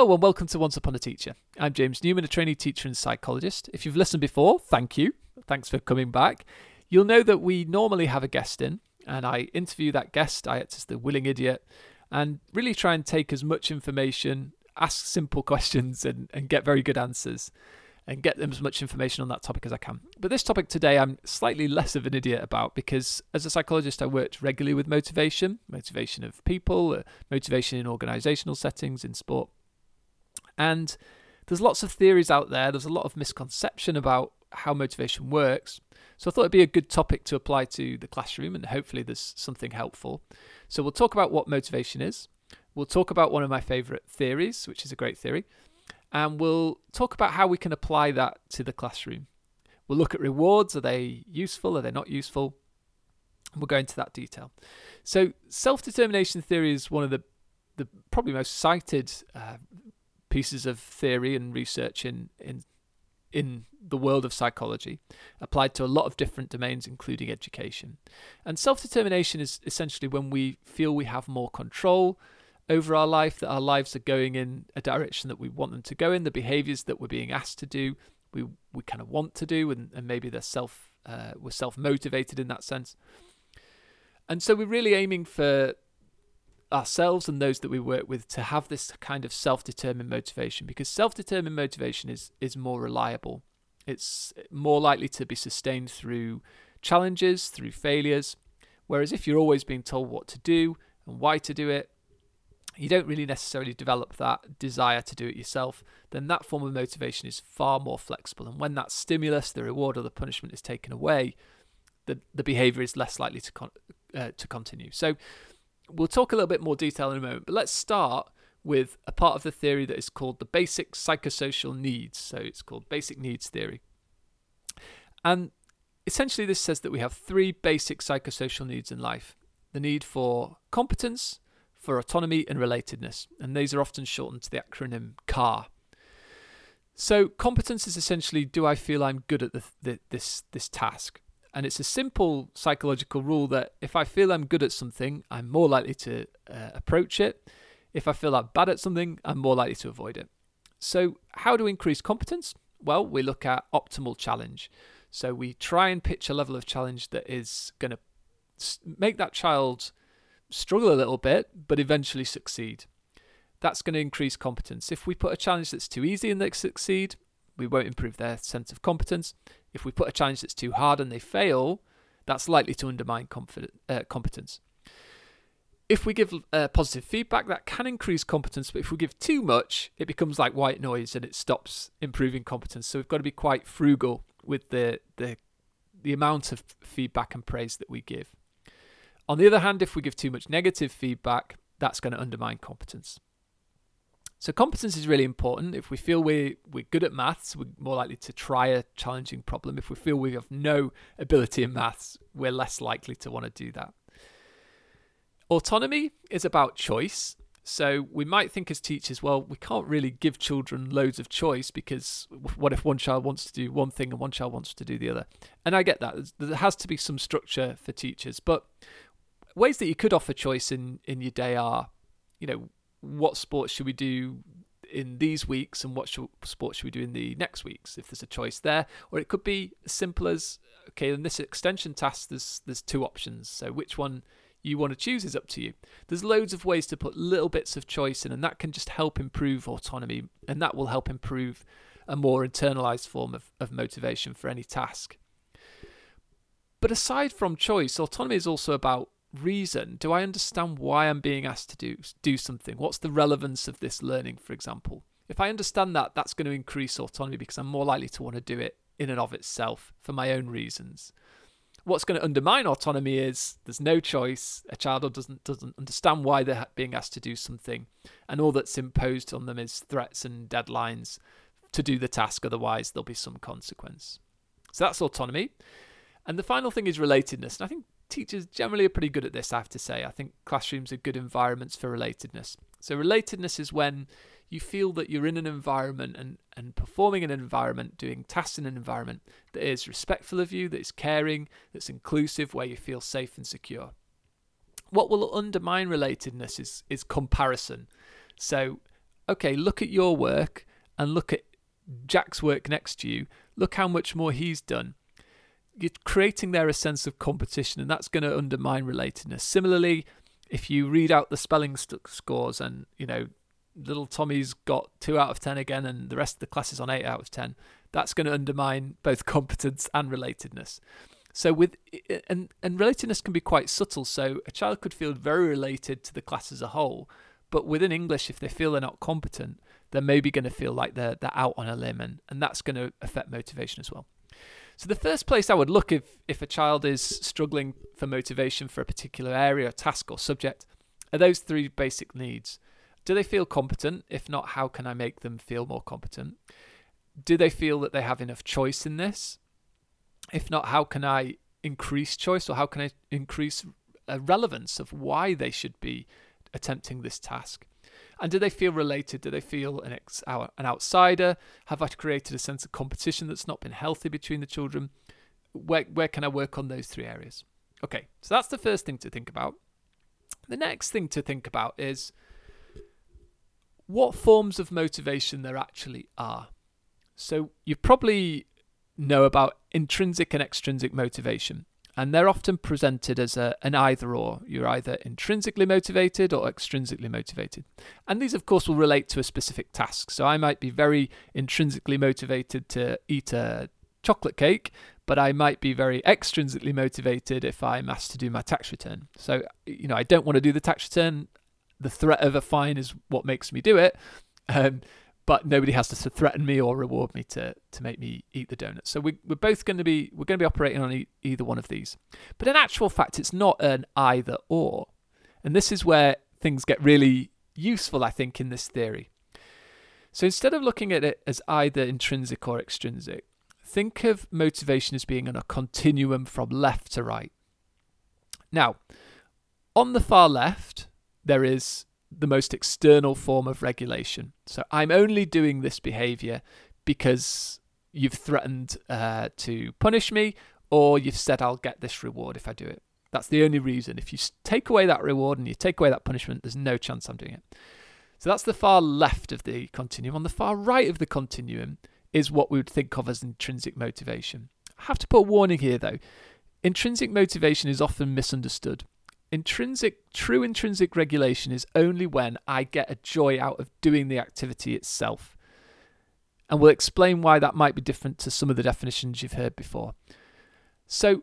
Hello and welcome to Once Upon a Teacher. I'm James Newman, a trainee teacher and psychologist. If you've listened before, thank you. Thanks for coming back. You'll know that we normally have a guest in, and I interview that guest. I act as the willing idiot and really try and take as much information, ask simple questions, and, and get very good answers and get them as much information on that topic as I can. But this topic today, I'm slightly less of an idiot about because as a psychologist, I worked regularly with motivation, motivation of people, uh, motivation in organizational settings, in sport. And there's lots of theories out there, there's a lot of misconception about how motivation works. So I thought it'd be a good topic to apply to the classroom and hopefully there's something helpful. So we'll talk about what motivation is. We'll talk about one of my favorite theories, which is a great theory and we'll talk about how we can apply that to the classroom. We'll look at rewards. Are they useful? Are they not useful? We'll go into that detail. So, self determination theory is one of the, the probably most cited uh, pieces of theory and research in, in, in the world of psychology, applied to a lot of different domains, including education. And self determination is essentially when we feel we have more control over our life, that our lives are going in a direction that we want them to go in, the behaviors that we're being asked to do, we we kind of want to do, and, and maybe they're self uh, we're self motivated in that sense. And so we're really aiming for ourselves and those that we work with to have this kind of self-determined motivation because self-determined motivation is is more reliable. It's more likely to be sustained through challenges, through failures. Whereas if you're always being told what to do and why to do it, you don't really necessarily develop that desire to do it yourself, then that form of motivation is far more flexible. And when that stimulus, the reward or the punishment is taken away, the, the behavior is less likely to, con- uh, to continue. So we'll talk a little bit more detail in a moment, but let's start with a part of the theory that is called the basic psychosocial needs. So it's called basic needs theory. And essentially, this says that we have three basic psychosocial needs in life the need for competence, for autonomy and relatedness, and these are often shortened to the acronym CAR. So, competence is essentially do I feel I'm good at the, the, this this task? And it's a simple psychological rule that if I feel I'm good at something, I'm more likely to uh, approach it. If I feel I'm bad at something, I'm more likely to avoid it. So, how do we increase competence? Well, we look at optimal challenge. So, we try and pitch a level of challenge that is going to make that child struggle a little bit, but eventually succeed. That's going to increase competence. If we put a challenge that's too easy and they succeed, we won't improve their sense of competence. If we put a challenge that's too hard and they fail, that's likely to undermine uh, competence. If we give uh, positive feedback, that can increase competence, but if we give too much, it becomes like white noise and it stops improving competence. So we've got to be quite frugal with the the the amount of feedback and praise that we give. On the other hand, if we give too much negative feedback, that's going to undermine competence. So competence is really important. If we feel we're, we're good at maths, we're more likely to try a challenging problem. If we feel we have no ability in maths, we're less likely to want to do that. Autonomy is about choice. So we might think as teachers, well, we can't really give children loads of choice because what if one child wants to do one thing and one child wants to do the other? And I get that. There has to be some structure for teachers. But ways that you could offer choice in in your day are, you know, what sports should we do in these weeks and what should, sports should we do in the next weeks if there's a choice there. Or it could be as simple as okay in this extension task there's there's two options. So which one you want to choose is up to you. There's loads of ways to put little bits of choice in and that can just help improve autonomy and that will help improve a more internalized form of, of motivation for any task. But aside from choice autonomy is also about reason? Do I understand why I'm being asked to do do something? What's the relevance of this learning, for example? If I understand that, that's going to increase autonomy because I'm more likely to want to do it in and of itself for my own reasons. What's going to undermine autonomy is there's no choice. A child doesn't doesn't understand why they're being asked to do something, and all that's imposed on them is threats and deadlines to do the task. Otherwise, there'll be some consequence. So that's autonomy. And the final thing is relatedness. And I think teachers generally are pretty good at this, I have to say. I think classrooms are good environments for relatedness. So, relatedness is when you feel that you're in an environment and, and performing in an environment, doing tasks in an environment that is respectful of you, that is caring, that's inclusive, where you feel safe and secure. What will undermine relatedness is, is comparison. So, okay, look at your work and look at Jack's work next to you. Look how much more he's done. You're creating there a sense of competition, and that's going to undermine relatedness. Similarly, if you read out the spelling st- scores and you know little Tommy's got two out of ten again, and the rest of the class is on eight out of ten, that's going to undermine both competence and relatedness. So with and and relatedness can be quite subtle. So a child could feel very related to the class as a whole, but within English, if they feel they're not competent, they're maybe going to feel like they're they're out on a limb, and and that's going to affect motivation as well. So the first place I would look if if a child is struggling for motivation for a particular area, task, or subject are those three basic needs. Do they feel competent? If not, how can I make them feel more competent? Do they feel that they have enough choice in this? If not, how can I increase choice or how can I increase uh, relevance of why they should be attempting this task? And do they feel related? Do they feel an, ex- an outsider? Have I created a sense of competition that's not been healthy between the children? Where, where can I work on those three areas? Okay, so that's the first thing to think about. The next thing to think about is what forms of motivation there actually are. So you probably know about intrinsic and extrinsic motivation and they're often presented as a, an either or. You're either intrinsically motivated or extrinsically motivated. And these, of course, will relate to a specific task. So I might be very intrinsically motivated to eat a chocolate cake, but I might be very extrinsically motivated if I'm asked to do my tax return. So, you know, I don't want to do the tax return. The threat of a fine is what makes me do it. Um, but nobody has to threaten me or reward me to to make me eat the donut. So we, we're both going to be we're going to be operating on e- either one of these. But in actual fact, it's not an either or, and this is where things get really useful, I think, in this theory. So instead of looking at it as either intrinsic or extrinsic, think of motivation as being on a continuum from left to right. Now, on the far left, there is the most external form of regulation. So I'm only doing this behavior because you've threatened uh, to punish me or you've said I'll get this reward if I do it. That's the only reason. If you take away that reward and you take away that punishment, there's no chance I'm doing it. So that's the far left of the continuum. On the far right of the continuum is what we would think of as intrinsic motivation. I have to put a warning here though. Intrinsic motivation is often misunderstood intrinsic true intrinsic regulation is only when I get a joy out of doing the activity itself. And we'll explain why that might be different to some of the definitions you've heard before. So,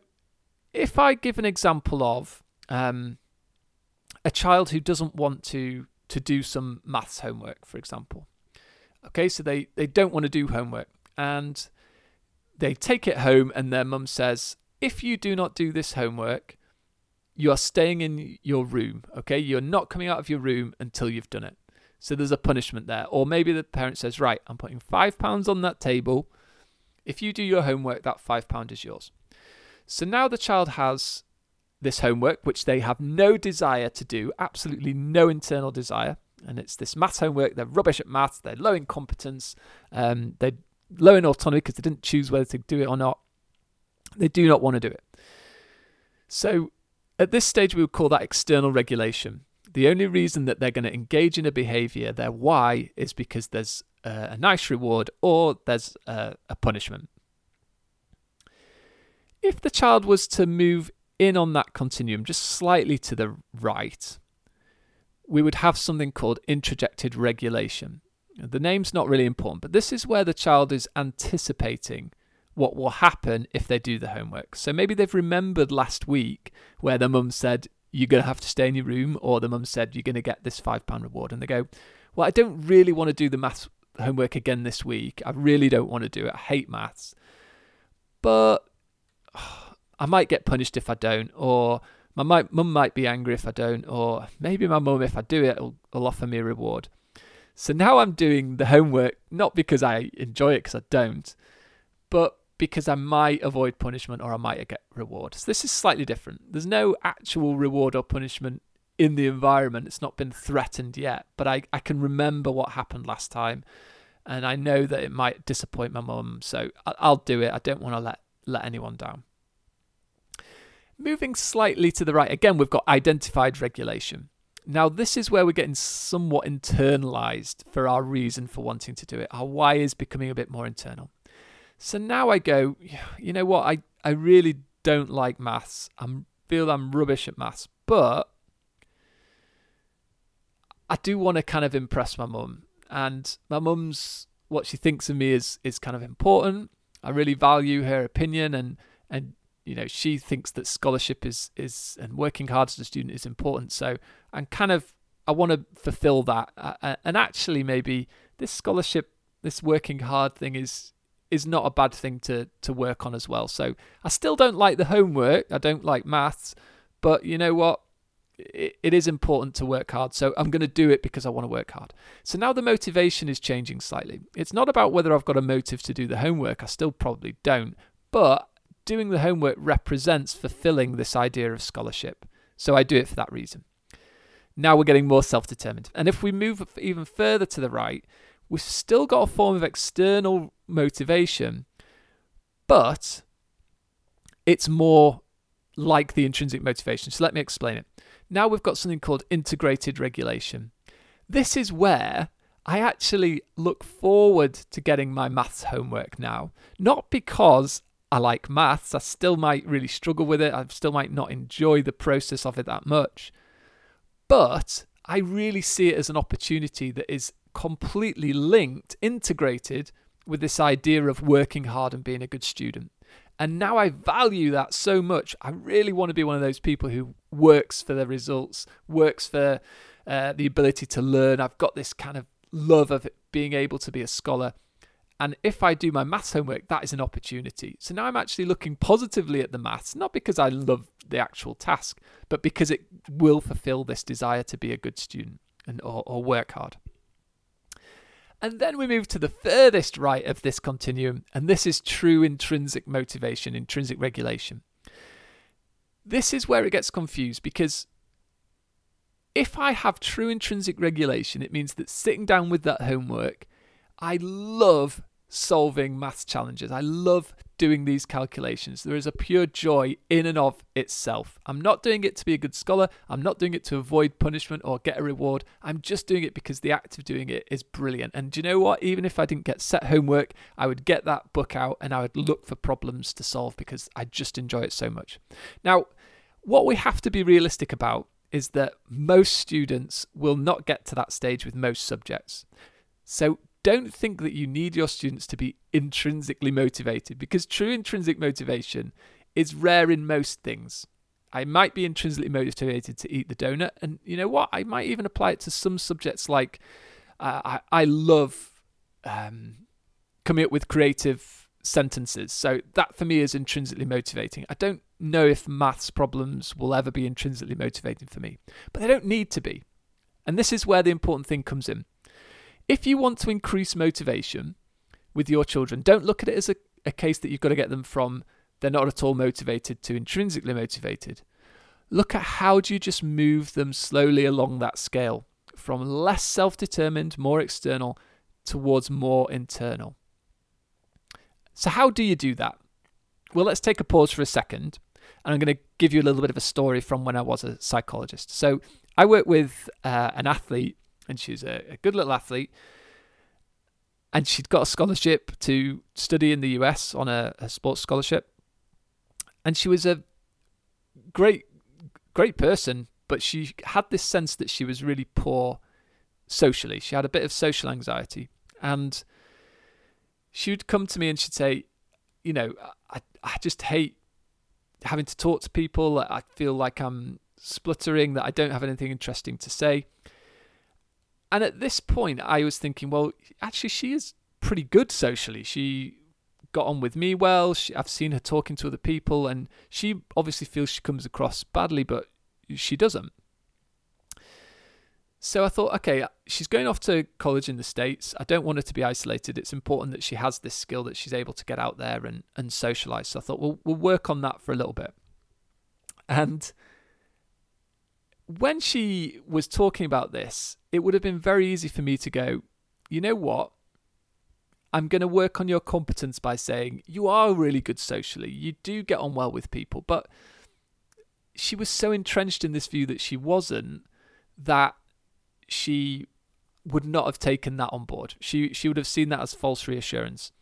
if I give an example of um, a child who doesn't want to to do some maths homework, for example, okay, so they they don't want to do homework and they take it home, and their mum says, "If you do not do this homework, you are staying in your room, okay? You're not coming out of your room until you've done it. So there's a punishment there. Or maybe the parent says, right, I'm putting five pounds on that table. If you do your homework, that five pound is yours. So now the child has this homework, which they have no desire to do, absolutely no internal desire. And it's this maths homework. They're rubbish at maths. They're low in competence. Um, they're low in autonomy because they didn't choose whether to do it or not. They do not want to do it. So at this stage, we would call that external regulation. The only reason that they're going to engage in a behavior, their why, is because there's a, nice reward or there's a, a punishment. If the child was to move in on that continuum just slightly to the right, we would have something called introjected regulation. The name's not really important, but this is where the child is anticipating what will happen if they do the homework. So maybe they've remembered last week where the mum said, You're going to have to stay in your room, or the mum said, You're going to get this £5 reward. And they go, Well, I don't really want to do the maths homework again this week. I really don't want to do it. I hate maths. But oh, I might get punished if I don't, or my mum might be angry if I don't, or maybe my mum, if I do it, will, will offer me a reward. So now I'm doing the homework not because I enjoy it, because I don't, but because I might avoid punishment or I might get reward. So this is slightly different. There's no actual reward or punishment in the environment. It's not been threatened yet, but I, I can remember what happened last time and I know that it might disappoint my mum, so I'll do it. I don't want to let let anyone down. Moving slightly to the right, again, we've got identified regulation. Now, this is where we're getting somewhat internalized for our reason for wanting to do it. Our why is becoming a bit more internal. So now I go, you know what? I, I really don't like maths. I feel I'm rubbish at maths, but I do want to kind of impress my mum. And my mum's what she thinks of me is is kind of important. I really value her opinion and and you know she thinks that scholarship is is and working hard as a student is important so i'm kind of i want to fulfill that and actually maybe this scholarship this working hard thing is is not a bad thing to to work on as well. So i still don't like the homework. I don't like maths but you know what? It, it is important to work hard. So i'm going to do it because i want to work hard. So now the motivation is changing slightly. It's not about whether i've got a motive to do the homework. I still probably don't but doing the homework represents fulfilling this idea of scholarship. So I do it for that reason. Now we're getting more self determined. And if we move even further to the right, we've still got a form of external motivation, but it's more like the intrinsic motivation. So let me explain it. Now we've got something called integrated regulation. This is where I actually look forward to getting my maths homework now, not because I like maths, I still might really struggle with it. I still might not enjoy the process of it that much. But I really see it as an opportunity that is completely linked, integrated with this idea of working hard and being a good student. And now I value that so much. I really want to be one of those people who works for the results, works for uh, the ability to learn. I've got this kind of love of being able to be a scholar. And if I do my maths homework, that is an opportunity. So now I'm actually looking positively at the maths, not because I love the actual task, but because it will fulfill this desire to be a good student and or, or work hard. And then we move to the furthest right of this continuum, and this is true intrinsic motivation, intrinsic regulation. This is where it gets confused because if I have true intrinsic regulation, it means that sitting down with that homework, I love solving maths challenges. I love doing these calculations. There is a pure joy in and of itself. I'm not doing it to be a good scholar. I'm not doing it to avoid punishment or get a reward. I'm just doing it because the act of doing it is brilliant. And do you know what? Even if I didn't get set homework, I would get that book out and I would look for problems to solve because I just enjoy it so much. Now, what we have to be realistic about is that most students will not get to that stage with most subjects. So don't think that you need your students to be intrinsically motivated because true intrinsic motivation is rare in most things. I might be intrinsically motivated to eat the donut, and you know what? I might even apply it to some subjects like uh, I, I love um, coming up with creative sentences. So that for me is intrinsically motivating. I don't know if maths problems will ever be intrinsically motivating for me, but they don't need to be. And this is where the important thing comes in. If you want to increase motivation with your children, don't look at it as a, a case that you've got to get them from they're not at all motivated to intrinsically motivated. Look at how do you just move them slowly along that scale from less self determined, more external, towards more internal. So, how do you do that? Well, let's take a pause for a second. And I'm going to give you a little bit of a story from when I was a psychologist. So, I work with uh, an athlete and she's a, a good little athlete. And she'd got a scholarship to study in the US on a, a sports scholarship. And she was a great, great person, but she had this sense that she was really poor socially. She had a bit of social anxiety. And she would come to me and she'd say, You know, I, I just hate having to talk to people. I feel like I'm spluttering, that I don't have anything interesting to say. And at this point, I was thinking, well, actually, she is pretty good socially. She got on with me well. She, I've seen her talking to other people, and she obviously feels she comes across badly, but she doesn't. So I thought, okay, she's going off to college in the States. I don't want her to be isolated. It's important that she has this skill that she's able to get out there and, and socialize. So I thought, well, we'll work on that for a little bit. And when she was talking about this, it would have been very easy for me to go, you know what? I'm going to work on your competence by saying you are really good socially. You do get on well with people. But she was so entrenched in this view that she wasn't that she would not have taken that on board. She she would have seen that as false reassurance.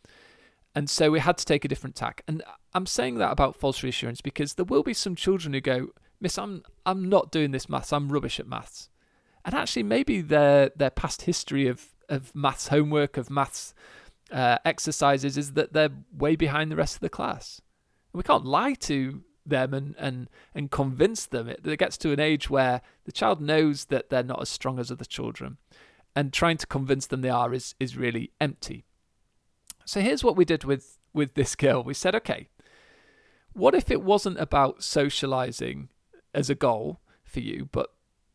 And so we had to take a different tack. And I'm saying that about false reassurance because there will be some children who go, Miss, I'm I'm not doing this maths, I'm rubbish at maths. And actually maybe their their past history of, of maths homework, of maths uh, exercises is that they're way behind the rest of the class. And we can't lie to them and, and, and convince them. It, it gets to an age where the child knows that they're not as strong as other children. And trying to convince them they are is, is really empty. So here's what we did with, with this girl. We said, okay, what if it wasn't about socializing as a goal for you, but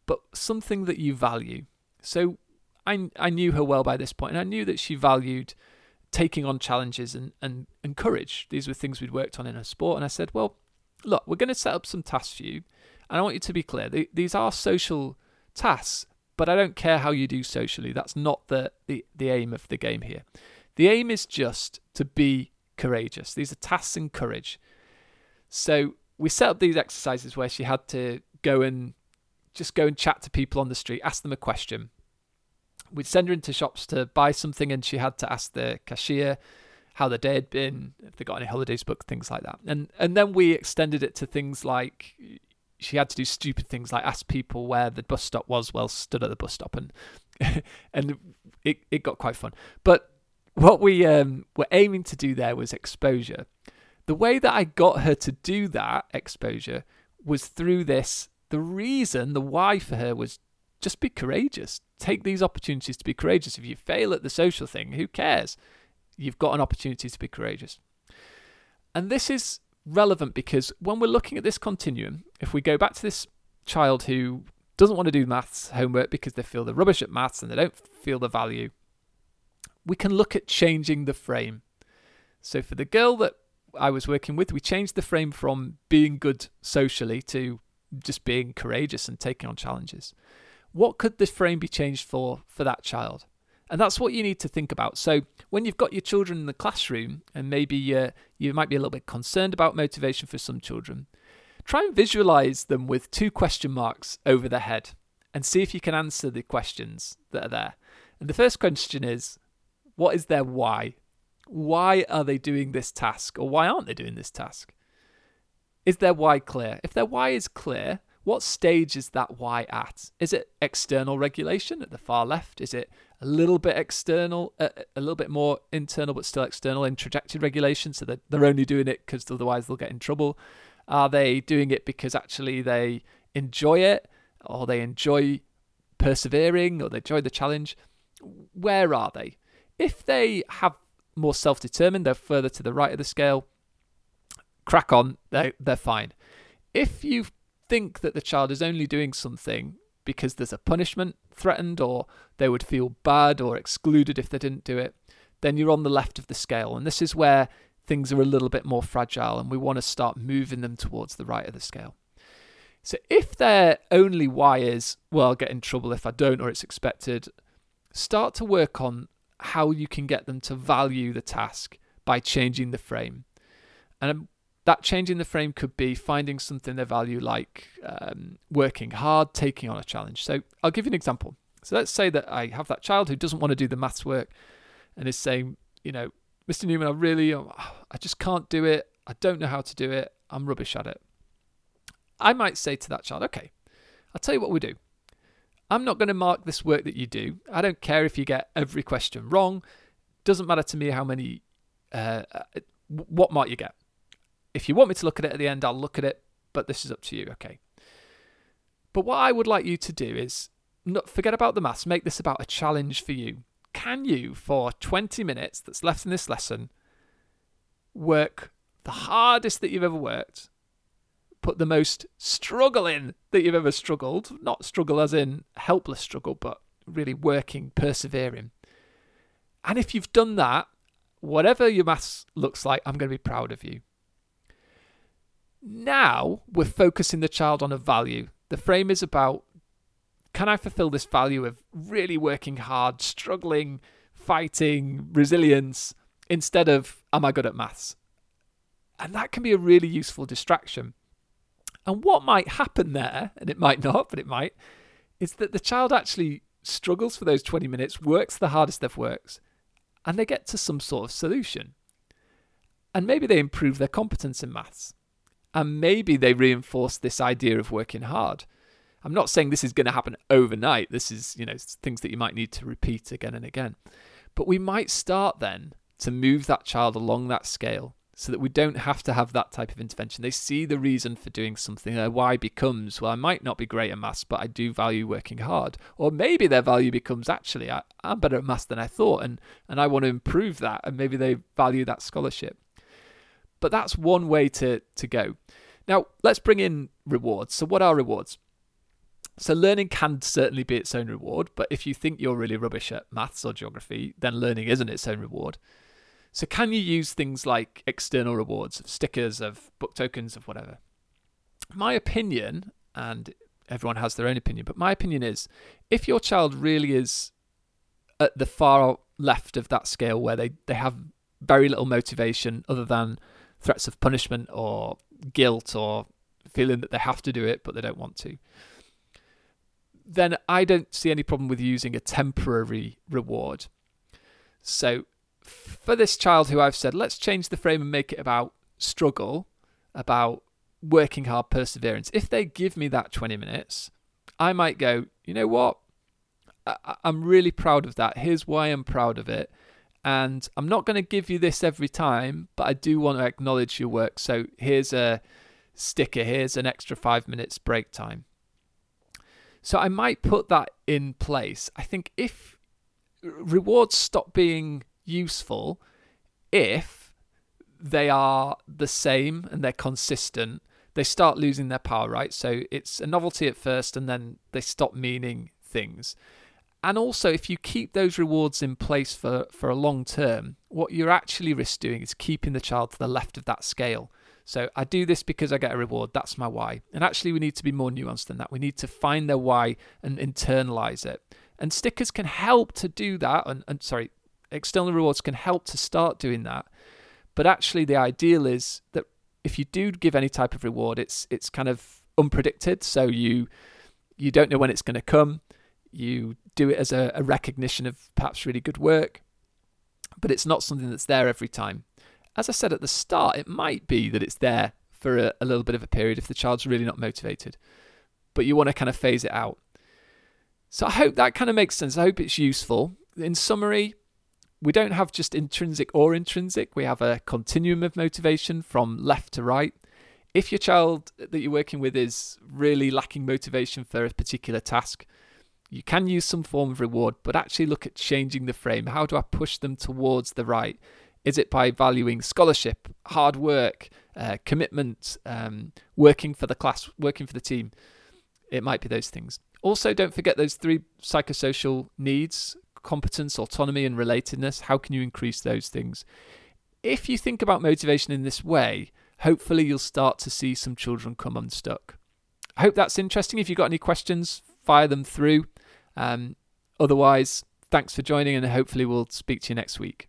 but something that you value? So I I knew her well by this point, and I knew that she valued taking on challenges and, and, and courage. These were things we'd worked on in her sport. And I said, well, look, we're going to set up some tasks for you. And I want you to be clear. these are social tasks, but I don't care how you do socially. That's not the, the, the aim of the game here. The aim is just to be courageous. These are tasks and courage. So we set up these exercises where she had to go and just go and chat to people on the street, ask them a question. We'd send her into shops to buy something, and she had to ask the cashier how the day had been, if they got any holidays booked, things like that. And and then we extended it to things like she had to do stupid things like ask people where the bus stop was while stood at the bus stop, and and it it got quite fun. But what we um, were aiming to do there was exposure. The way that I got her to do that exposure was through this. The reason, the why for her was just be courageous. Take these opportunities to be courageous. If you fail at the social thing, who cares? you've got an opportunity to be courageous. And this is relevant because when we're looking at this continuum, if we go back to this child who doesn't want to do maths homework because they feel they're rubbish at maths and they don't feel the value, we can look at changing the frame. So for the girl that I was working with, we changed the frame from being good socially to just being courageous and taking on challenges. What could the frame be changed for for that child? And that's what you need to think about. So when you've got your children in the classroom, and maybe uh, you might be a little bit concerned about motivation for some children, try and visualize them with two question marks over their head and see if you can answer the questions that are there. And the first question is, what is their why? Why are they doing this task, or why aren't they doing this task? Is their why clear? If their why is clear, what stage is that why at? Is it external regulation at the far left? Is it a little bit external, uh, a little bit more internal, but still external introjected regulation? So that they're only doing it because otherwise they'll get in trouble. Are they doing it because actually they enjoy it, or they enjoy persevering, or they enjoy the challenge? Where are they? If they have more self-determined, they're further to the right of the scale. Crack on, they're they're fine. If you've think that the child is only doing something because there's a punishment threatened or they would feel bad or excluded if they didn't do it, then you're on the left of the scale. And this is where things are a little bit more fragile and we want to start moving them towards the right of the scale. So if their only why is, well, I'll get in trouble if I don't or it's expected, start to work on how you can get them to value the task by changing the frame. And that changing the frame could be finding something they value, like um, working hard, taking on a challenge. So I'll give you an example. So let's say that I have that child who doesn't want to do the maths work and is saying, you know, Mr. Newman, I really, I just can't do it. I don't know how to do it. I'm rubbish at it. I might say to that child, okay, I'll tell you what we do. I'm not going to mark this work that you do. I don't care if you get every question wrong. Doesn't matter to me how many, uh, uh what mark you get if you want me to look at it at the end, I'll look at it, but this is up to you, okay? But what I would like you to do is not forget about the maths, make this about a challenge for you. Can you, for 20 minutes that's left in this lesson, work the hardest that you've ever worked, put the most struggle in that you've ever struggled, not struggle as in helpless struggle, but really working, persevering. And if you've done that, whatever your maths looks like, I'm going to be proud of you. Now we're focusing the child on a value. The frame is about can I fulfill this value of really working hard, struggling, fighting, resilience, instead of am I good at maths? And that can be a really useful distraction. And what might happen there, and it might not, but it might, is that the child actually struggles for those 20 minutes, works the hardest they've worked, and they get to some sort of solution. And maybe they improve their competence in maths. And maybe they reinforce this idea of working hard. I'm not saying this is going to happen overnight. This is, you know, things that you might need to repeat again and again. But we might start then to move that child along that scale so that we don't have to have that type of intervention. They see the reason for doing something. Their why becomes, well, I might not be great at maths, but I do value working hard. Or maybe their value becomes, actually, I, am better at maths than I thought, and, and I want to improve that. And maybe they value that scholarship. But that's one way to, to go. Now, let's bring in rewards. So, what are rewards? So, learning can certainly be its own reward, but if you think you're really rubbish at maths or geography, then learning isn't its own reward. So, can you use things like external rewards, of stickers, of book tokens, of whatever? My opinion, and everyone has their own opinion, but my opinion is if your child really is at the far left of that scale where they, they have very little motivation other than threats of punishment or guilt or feeling that they have to do it but they don't want to, then I don't see any problem with using a temporary reward. So for this child who I've said, let's change the frame and make it about struggle, about working hard, perseverance. If they give me that 20 minutes, I might go, you know what? I- I'm really proud of that. Here's why I'm proud of it. And I'm not going to give you this every time, but I do want to acknowledge your work. So here's a sticker, here's an extra five minutes break time. So I might put that in place. I think if rewards stop being useful if they are the same and they're consistent. They start losing their power, right? So it's a novelty at first and then they stop meaning things. And also, if you keep those rewards in place for, for a long term, what you're actually risk doing is keeping the child to the left of that scale. So I do this because I get a reward. That's my why. And actually, we need to be more nuanced than that. We need to find their why and internalize it. And stickers can help to do that. And, and sorry, external rewards can help to start doing that. But actually, the ideal is that if you do give any type of reward, it's it's kind of unpredicted. So you you don't know when it's going to come. You do it as a, a recognition of perhaps really good work, but it's not something that's there every time. As I said at the start, it might be that it's there for a, a little bit of a period if the child's really not motivated, but you want to kind of phase it out. So I hope that kind of makes sense. I hope it's useful. In summary, we don't have just intrinsic or intrinsic, we have a continuum of motivation from left to right. If your child that you're working with is really lacking motivation for a particular task, you can use some form of reward, but actually look at changing the frame. How do I push them towards the right? Is it by valuing scholarship, hard work, uh, commitment, um, working for the class, working for the team? It might be those things. Also, don't forget those three psychosocial needs competence, autonomy, and relatedness? How can you increase those things? If you think about motivation in this way, hopefully you'll start to see some children come unstuck. I hope that's interesting. If you've got any questions, fire them through. Um, otherwise, thanks for joining, and hopefully we'll speak to you next week.